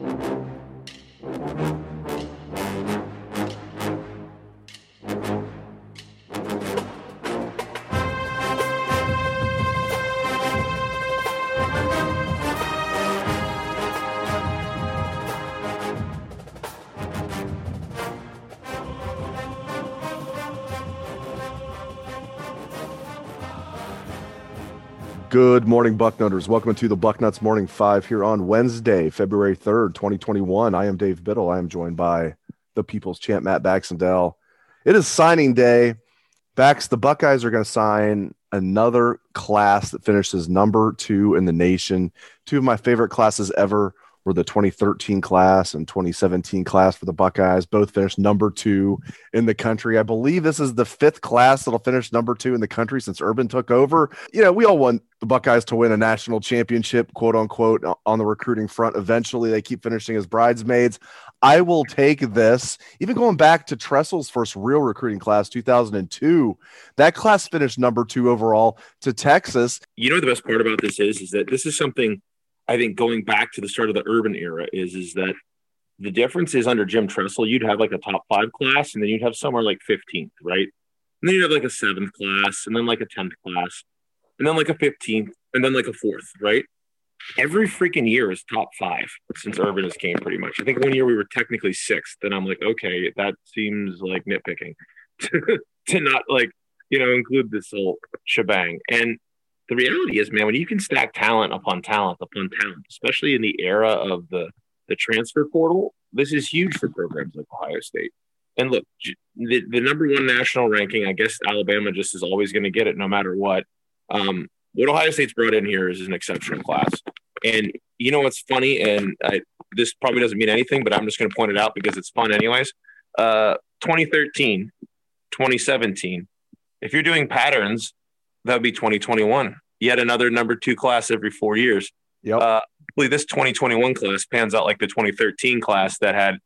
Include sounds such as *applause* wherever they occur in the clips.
Thank you. Good morning, Bucknutters. Welcome to the Bucknuts Morning Five here on Wednesday, February 3rd, 2021. I am Dave Biddle. I am joined by the People's Champ, Matt Baxendell. It is signing day. Bax, the Buckeyes are going to sign another class that finishes number two in the nation. Two of my favorite classes ever were the 2013 class and 2017 class for the Buckeyes. Both finished number two in the country. I believe this is the fifth class that'll finish number two in the country since Urban took over. You know, we all want the Buckeyes to win a national championship, quote unquote, on the recruiting front. Eventually, they keep finishing as bridesmaids. I will take this. Even going back to Tressel's first real recruiting class, 2002, that class finished number two overall to Texas. You know, the best part about this is, is that this is something I think going back to the start of the urban era is is that the difference is under Jim Tressel, you'd have like a top five class, and then you'd have somewhere like 15th, right? And then you'd have like a seventh class, and then like a 10th class, and then like a 15th, and then like a fourth, right? Every freaking year is top five since Urban has came pretty much. I think one year we were technically sixth, and I'm like, okay, that seems like nitpicking *laughs* to, to not like, you know, include this whole shebang. And the reality is, man, when you can stack talent upon talent upon talent, especially in the era of the the transfer portal, this is huge for programs like Ohio State. And look, the, the number one national ranking, I guess Alabama just is always going to get it no matter what. Um, what Ohio State's brought in here is an exceptional class. And you know what's funny? And I, this probably doesn't mean anything, but I'm just going to point it out because it's fun, anyways. Uh, 2013, 2017. If you're doing patterns, that would be 2021. Yet another number two class every four years. Yep. Uh, this 2021 class pans out like the 2013 class that had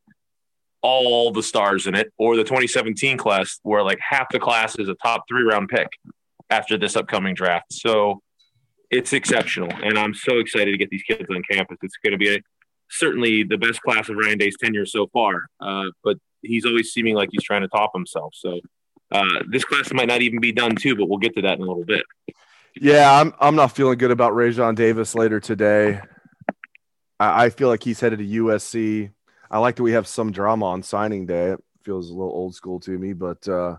all the stars in it, or the 2017 class where like half the class is a top three round pick after this upcoming draft. So it's exceptional, and I'm so excited to get these kids on campus. It's going to be a, certainly the best class of Ryan Day's tenure so far. Uh, but he's always seeming like he's trying to top himself. So uh, this class might not even be done too, but we'll get to that in a little bit. Yeah, I'm I'm not feeling good about Raesjon Davis later today. I, I, feel like he's headed to USC. I like that we have some drama on signing day. It feels a little old school to me, but uh,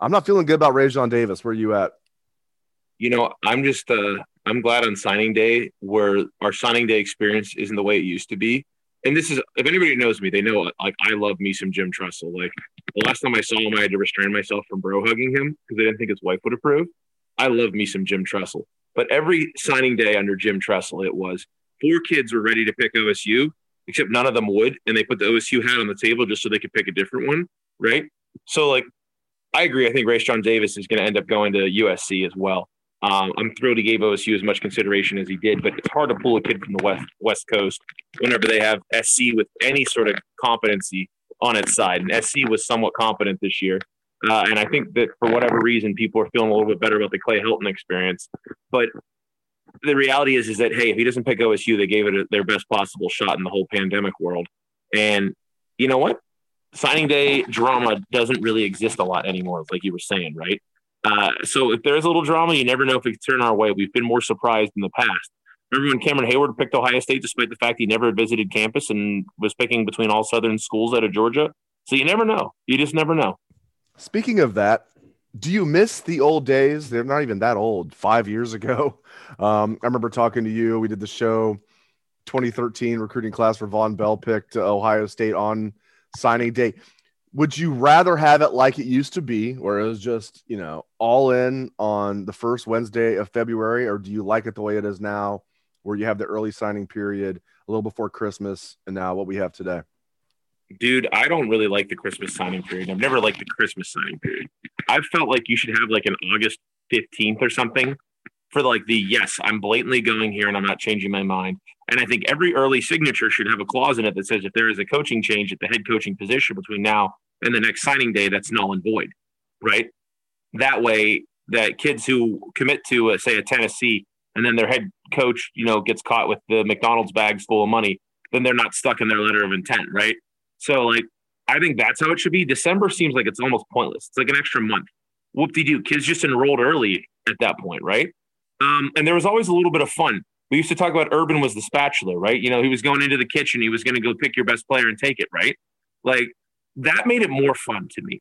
I'm not feeling good about Raesjon Davis. Where are you at? You know, I'm just uh, I'm glad on signing day where our signing day experience isn't the way it used to be and this is if anybody knows me, they know like I love me some Jim Tressel. Like the last time I saw him, I had to restrain myself from bro hugging him because I didn't think his wife would approve. I love me some Jim Tressel. But every signing day under Jim Tressel, it was four kids were ready to pick OSU, except none of them would, and they put the OSU hat on the table just so they could pick a different one, right? So like, I agree. I think Raesjon Davis is going to end up going to USC as well. Um, I'm thrilled he gave OSU as much consideration as he did, but it's hard to pull a kid from the west West Coast whenever they have SC with any sort of competency on its side. And SC was somewhat competent this year, uh, and I think that for whatever reason, people are feeling a little bit better about the Clay Helton experience. But the reality is, is that hey, if he doesn't pick OSU, they gave it a, their best possible shot in the whole pandemic world. And you know what? Signing day drama doesn't really exist a lot anymore, like you were saying, right? Uh, so if there's a little drama, you never know if it can turn our way. We've been more surprised in the past. Remember when Cameron Heyward picked Ohio State despite the fact he never visited campus and was picking between all Southern schools out of Georgia? So you never know. You just never know. Speaking of that, do you miss the old days? They're not even that old. Five years ago, *laughs* um, I remember talking to you. We did the show 2013 recruiting class for Vonn Bell picked Ohio State on signing day would you rather have it like it used to be where it was just you know all in on the first wednesday of february or do you like it the way it is now where you have the early signing period a little before Christmas, and now what we have today? Dude, I don't really like the Christmas signing period. I've never liked the Christmas signing period. I felt like you should have like an August 15th or something for like the yes, I'm blatantly going here and I'm not changing my mind. And I think every early signature should have a clause in it that says if there is a coaching change at the head coaching position between now and the next signing day, that's null and void, right? That way, that kids who commit to, uh, say, a Tennessee, and then their head coach, you know, gets caught with the McDonald's bags full of money, then they're not stuck in their letter of intent, right? So, like, I think that's how it should be. December seems like it's almost pointless. It's like an extra month. Whoop de doo. Kids just enrolled early at that point, right? Um, and there was always a little bit of fun. We used to talk about Urban was the spatula, right? You know, he was going into the kitchen, he was going to go pick your best player and take it, right? Like that made it more fun to me,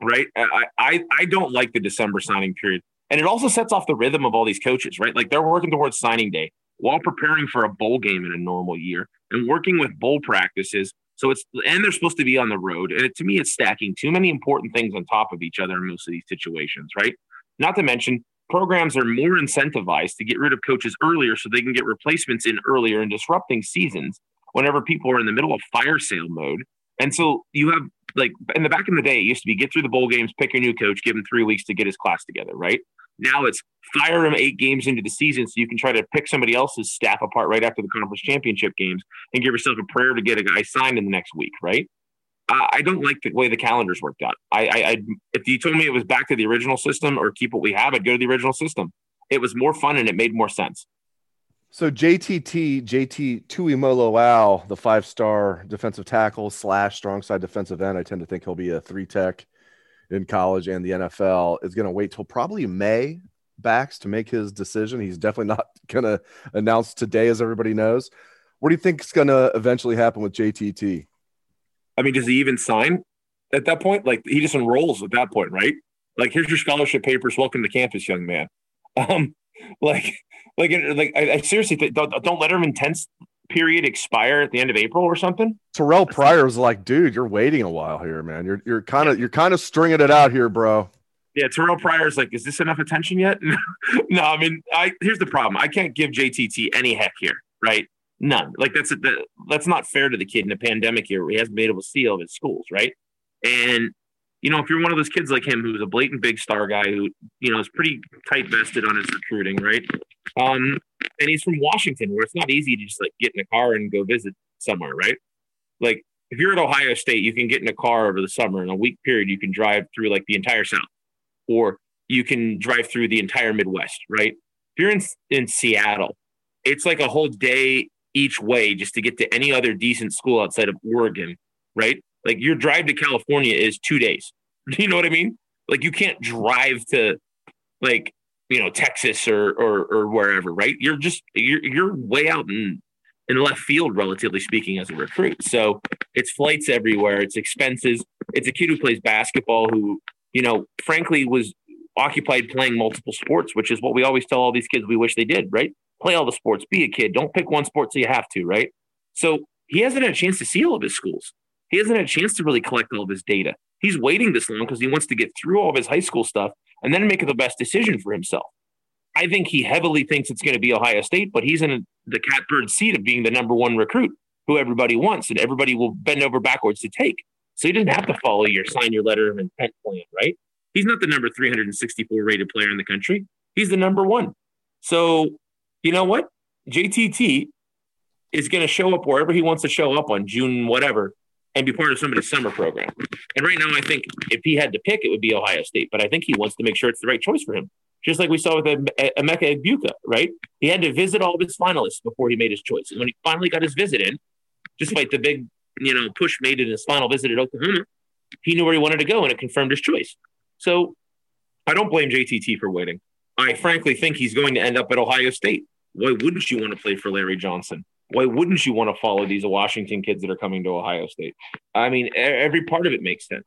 right? I, I, I don't like the December signing period. And it also sets off the rhythm of all these coaches, right? Like they're working towards signing day while preparing for a bowl game in a normal year and working with bowl practices. So it's, and they're supposed to be on the road. And it, to me, it's stacking too many important things on top of each other in most of these situations, right? Not to mention, programs are more incentivized to get rid of coaches earlier so they can get replacements in earlier and disrupting seasons whenever people are in the middle of fire sale mode. And so you have like in the back in the day, it used to be get through the bowl games, pick your new coach, give him three weeks to get his class together, right? Now it's fire him eight games into the season so you can try to pick somebody else's staff apart right after the conference championship games and give yourself a prayer to get a guy signed in the next week, right? I don't like the way the calendars worked out. I, I, I, if you told me it was back to the original system or keep what we have, I'd go to the original system. It was more fun and it made more sense. So JTT, JT Tuimoloau, the five-star defensive tackle slash strong side defensive end. I tend to think he'll be a three tech in college and the NFL. Is going to wait till probably May Bax to make his decision. He's definitely not *laughs* going to announce today, as everybody knows. What do you think is going to eventually happen with JTT? I mean, does he even sign at that point? Like he just enrolls at that point, right? Like here's your scholarship papers. Welcome to campus, young man. *laughs* Um, like, like, like I, I seriously think, don't, don't let him intense period expire at the end of April or something. Terrell Pryor was like, dude, you're waiting a while here, man. You're you're kind of you're kind of stringing it out here, bro. Yeah, Terrell Pryor's like, is this enough attention yet? *laughs* no, I mean, I here's the problem. I can't give JTT any heck here, right? None. Like that's a, that's not fair to the kid in a pandemic year where he hasn't been able to see all of his schools, right? And you know, if you're one of those kids like him who's a blatant big star guy who you know is pretty tight vested on his recruiting, right? Um, and he's from Washington, where it's not easy to just like get in a car and go visit somewhere, right? Like if you're at Ohio State, you can get in a car over the summer in a week period. You can drive through like the entire South, or you can drive through the entire Midwest, right? If you're in in Seattle, it's like a whole day each way just to get to any other decent school outside of Oregon, right? Like your drive to California is two days. *laughs* You know what I mean? Like you can't drive to like you know Texas or or, or wherever, right? You're just you're you're way out in in left field, relatively speaking, as a recruit. So it's flights everywhere, it's expenses. It's a kid who plays basketball who you know, frankly, was occupied playing multiple sports, which is what we always tell all these kids we wish they did, right? Play all the sports, be a kid. Don't pick one sport so you have to, right? So he hasn't had a chance to see all of his schools. He hasn't had a chance to really collect all of his data. He's waiting this long because he wants to get through all of his high school stuff and then make the best decision for himself. I think he heavily thinks it's going to be Ohio State, but he's in the catbird seat of being the number one recruit who everybody wants and everybody will bend over backwards to take. So he doesn't have to follow your sign your letter of intent plan, right? He's not the number 364 rated player in the country. He's the number one. So you know what? JTT is going to show up wherever he wants to show up on June whatever and be part of somebody's summer program. And right now, I think if he had to pick, it would be Ohio State. But I think he wants to make sure it's the right choice for him. Just like we saw with Emeka Egbuka, right? He had to visit all of his finalists before he made his choice. And when he finally got his visit in, despite the big, you know, push made in his final visit at Oklahoma, he knew where he wanted to go and it confirmed his choice. So I don't blame JTT for waiting. I frankly think he's going to end up at Ohio State. Why wouldn't you want to play for Larry Johnson? Why wouldn't you want to follow these Washington kids that are coming to Ohio State? I mean, every part of it makes sense.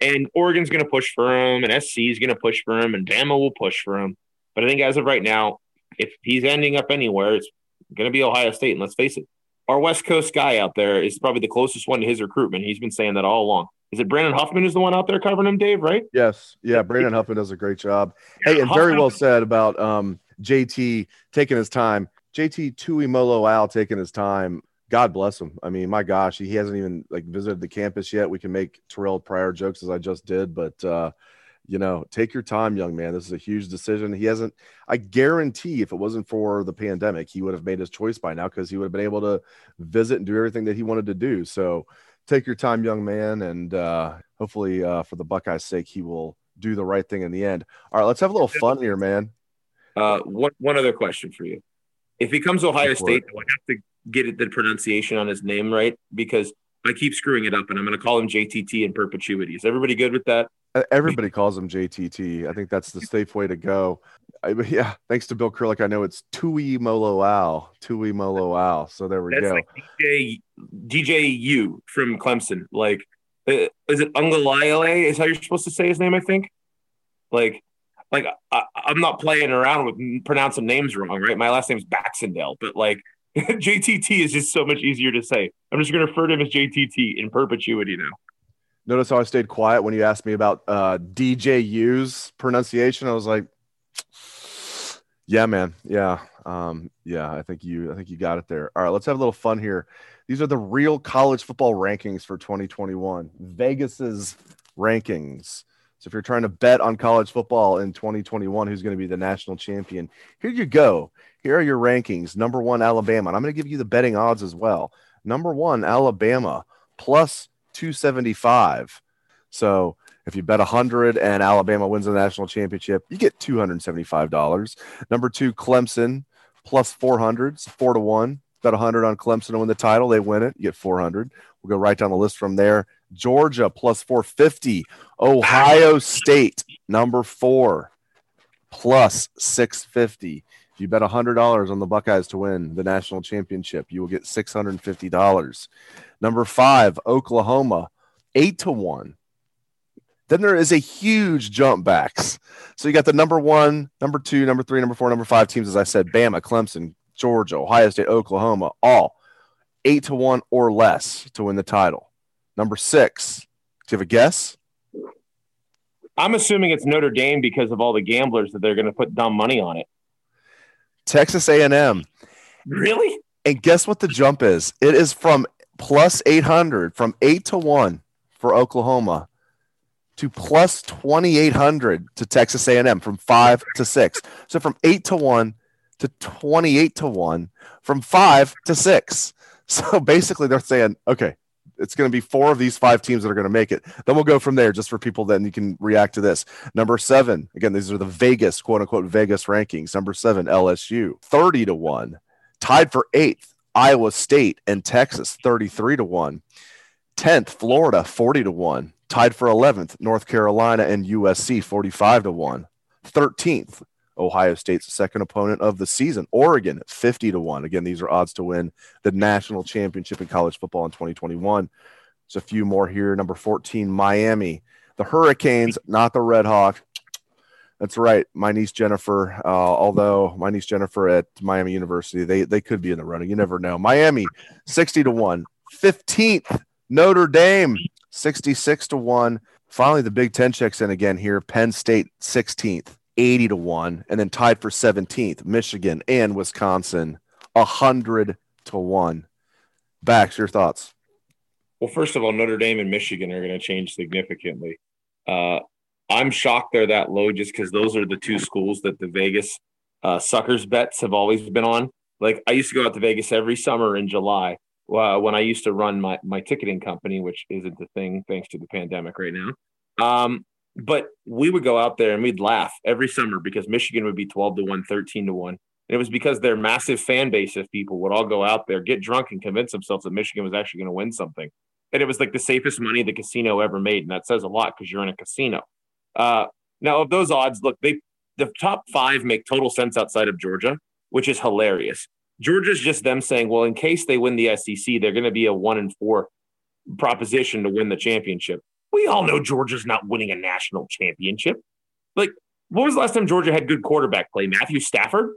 And Oregon's going to push for him, and SC is going to push for him, and Bama will push for him. But I think as of right now, if he's ending up anywhere, it's going to be Ohio State. And let's face it, our West Coast guy out there is probably the closest one to his recruitment. He's been saying that all along. Is it Brandon Huffman is the one out there covering him, Dave? Right? Yes. Yeah. Brandon Huffman does a great job. Hey, and very well said about um, JT taking his time. JT Tuimoloau taking his time. God bless him. I mean, my gosh, he hasn't even like visited the campus yet. We can make Terrell Pryor jokes as I just did, but uh, you know, take your time, young man. This is a huge decision. He hasn't, I guarantee if it wasn't for the pandemic, he would have made his choice by now because he would have been able to visit and do everything that he wanted to do. So take your time, young man. And uh, hopefully, uh, for the Buckeyes' sake, he will do the right thing in the end. All right, let's have a little fun here, man. Uh, one, one other question for you. If he comes to Ohio State, do I have to get it the pronunciation on his name right? Because I keep screwing it up and I'm going to call him JTT in perpetuity. Is everybody good with that? Everybody calls him JTT. I think that's the safe way to go. I, yeah, thanks to Bill Kurelic, I know it's Tui Molo Al. Tui Molo Al. So there we that's go. Like DJ DJU from Clemson. Like, uh, is it Ungalale? Is how you're supposed to say his name? I think. Like, like I, am not playing around with pronouncing names wrong, right? My last name's Baxendell, but like *laughs* JTT is just so much easier to say. I'm just going to refer to him as JTT in perpetuity now. Notice how I stayed quiet when you asked me about uh, DJU's pronunciation. I was like, "Yeah, man, yeah, um, yeah. I think you, I think you got it there." All right, let's have a little fun here. These are the real college football rankings for 2021. Vegas's rankings. So if you're trying to bet on college football in 2021, who's going to be the national champion? Here you go. Here are your rankings. Number one, Alabama. And I'm going to give you the betting odds as well. Number one, Alabama plus 275. So if you bet 100 and Alabama wins the national championship, you get $275. Number two, Clemson plus 400, so four to one. Bet 100 on Clemson to win the title. They win it, you get 400. We'll go right down the list from there. Georgia plus 450. Ohio State, number four, plus 650. If you bet $100 on the Buckeyes to win the national championship, you will get $650. Number five, Oklahoma, eight to one. Then there is a huge jump Bax. So you got the number one, number two, number three, number four, number five teams, as I said Bama, Clemson, Georgia, Ohio State, Oklahoma, all eight to one or less to win the title. Number six, do you have a guess? I'm assuming it's Notre Dame because of all the gamblers that they're going to put dumb money on it. Texas A&M. Really? And guess what the jump is? It is from plus 800 from 8 to 1 for Oklahoma to plus 2800 to Texas A&M from 5 to 6. So from 8 to 1 to 28 to 1 from 5 to 6. *laughs* So basically they're saying, okay, it's going to be four of these five teams that are going to make it. Then we'll go from there just for people then you can react to this. Number seven, again, these are the Vegas, quote unquote, Vegas rankings. Number seven, LSU, 30 to 1. Tied for eighth, Iowa State and Texas 33 to 1. 10th, Florida 40 to 1. Tied for 11th, North Carolina and USC 45 to 1. 13th, Ohio State's second opponent of the season, Oregon 50 to 1. Again, these are odds to win the national championship in college football in 2021. There's a few more here. Number 14, Miami. The Hurricanes, not the Red Hawk. That's right. My niece Jennifer, uh, although my niece Jennifer at Miami University, they they could be in the running. You never know. Miami, 60 to 1. 15th, Notre Dame, 66 to 1. Finally, the Big Ten checks in again here. Penn State, 16th, 80 to 1. And then tied for 17th, Michigan and Wisconsin, 100 to 1. Bax, your thoughts? Well, first of all, Notre Dame and Michigan are going to change significantly. Uh, I'm shocked they're that low just because those are the two schools that the Vegas uh, suckers bets have always been on. Like I used to go out to Vegas every summer in July uh, when I used to run my my ticketing company, which isn't the thing thanks to the pandemic right now. Um, but we would go out there and we'd laugh every summer because Michigan would be 12 to 1, 13 to 1. And it was because their massive fan base of people would all go out there, get drunk, and convince themselves that Michigan was actually going to win something. And it was like the safest money the casino ever made. And that says a lot because you're in a casino. Uh, now, of those odds, look, they the top five make total sense outside of Georgia, which is hilarious. Georgia's just them saying, well, in case they win the SEC, they're going to be a one and four proposition to win the championship. We all know Georgia's not winning a national championship. Like, what was the last time Georgia had good quarterback play? Matthew Stafford?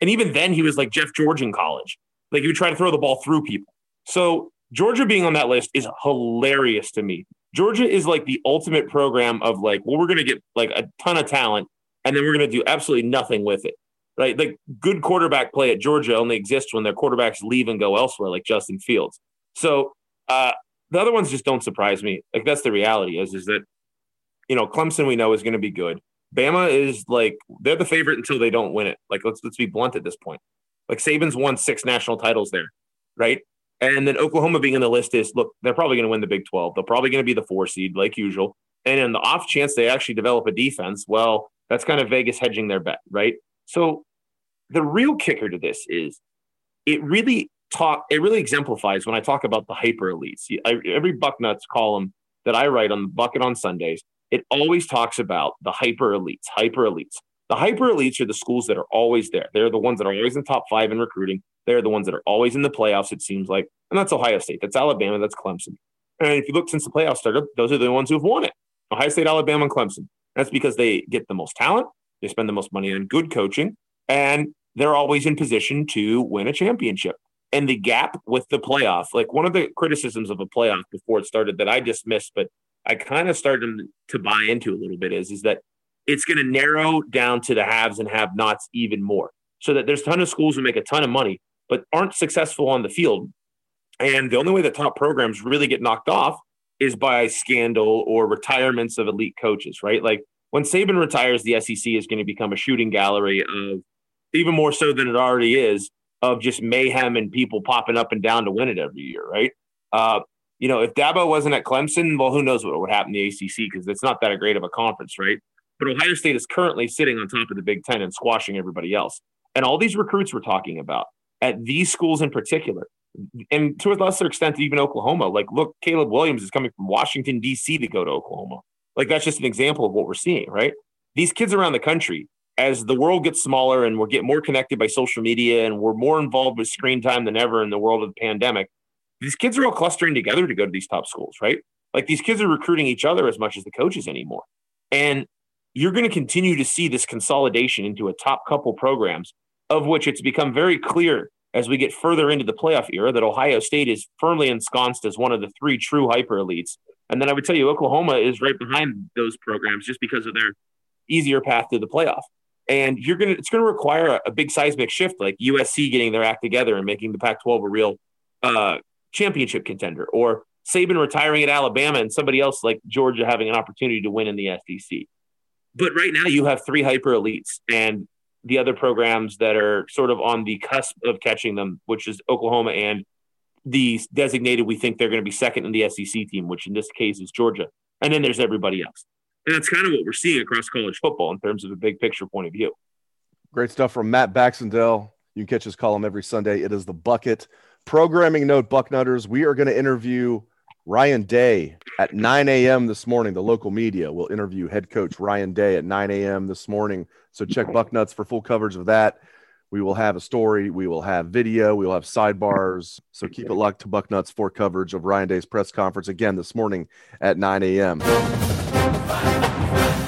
And even then, he was like Jeff George in college. Like, he would try to throw the ball through people. So, Georgia being on that list is hilarious to me. Georgia is like the ultimate program of like, well, we're going to get like a ton of talent and then we're going to do absolutely nothing with it. right? Like good quarterback play at Georgia only exists when their quarterbacks leave and go elsewhere, like Justin Fields. So uh, the other ones just don't surprise me. Like that's the reality is is that you know Clemson we know is going to be good. Bama is like they're the favorite until they don't win it. Like let's let's be blunt at this point. Like Saban's won six national titles there, right? And then Oklahoma being in the list is look, they're probably going to win the Big 12. They're probably going to be the four seed, like usual. And in the off chance they actually develop a defense, well, that's kind of Vegas hedging their bet, right? So the real kicker to this is it really talk it really exemplifies when I talk about the hyper elites. I, every Bucknuts column that I write on the bucket on Sundays, it always talks about the hyper elites, hyper elites. The hyper elites are the schools that are always there. They're the ones that are always in the top five in recruiting. They're the ones that are always in the playoffs, it seems like. And that's Ohio State. That's Alabama. That's Clemson. And if you look since the playoffs started, those are the ones who've won it. Ohio State, Alabama, and Clemson. That's because they get the most talent, they spend the most money on good coaching, and they're always in position to win a championship. And the gap with the playoff, like one of the criticisms of a playoff before it started that I dismissed, but I kind of started to buy into a little bit is, is that it's going to narrow down to the haves and have nots even more. So that there's a ton of schools who make a ton of money, but aren't successful on the field. And the only way the top programs really get knocked off is by scandal or retirements of elite coaches, right? Like when Saban retires, the SEC is going to become a shooting gallery of even more so than it already is of just mayhem and people popping up and down to win it every year, right? Uh, you know, if Dabo wasn't at Clemson, well, who knows what would happen to the ACC because it's not that great of a conference, right? But Ohio State is currently sitting on top of the Big Ten and squashing everybody else. And all these recruits we're talking about at these schools in particular, and to a lesser extent, even Oklahoma. Like, look, Caleb Williams is coming from Washington, D.C. to go to Oklahoma. Like, that's just an example of what we're seeing, right? These kids around the country, as the world gets smaller and we're getting more connected by social media and we're more involved with screen time than ever in the world of the pandemic, these kids are all clustering together to go to these top schools, right? Like, these kids are recruiting each other as much as the coaches anymore. And you're going to continue to see this consolidation into a top couple programs, of which it's become very clear as we get further into the playoff era that Ohio State is firmly ensconced as one of the three true hyper elites. And then I would tell you, Oklahoma is right behind those programs just because of their easier path to the playoff. And you're gonna it's gonna require a, a big seismic shift, like USC getting their act together and making the Pac-12 a real uh, championship contender, or Saban retiring at Alabama and somebody else like Georgia having an opportunity to win in the SEC. But right now, you have three hyper elites and the other programs that are sort of on the cusp of catching them, which is Oklahoma and the designated. We think they're going to be second in the SEC team, which in this case is Georgia. And then there's everybody else. And that's kind of what we're seeing across college football in terms of a big picture point of view. Great stuff from Matt Baxendell. You can catch his column every Sunday. It is the bucket. Programming note, Bucknutters, we are going to interview Ryan Day at 9 a.m. this morning. The local media will interview head coach Ryan Day at 9 a.m. this morning. So check Bucknuts for full coverage of that. We will have a story. We will have video. We will have sidebars. So keep it locked to Bucknuts for coverage of Ryan Day's press conference again this morning at 9 a.m. Thank you.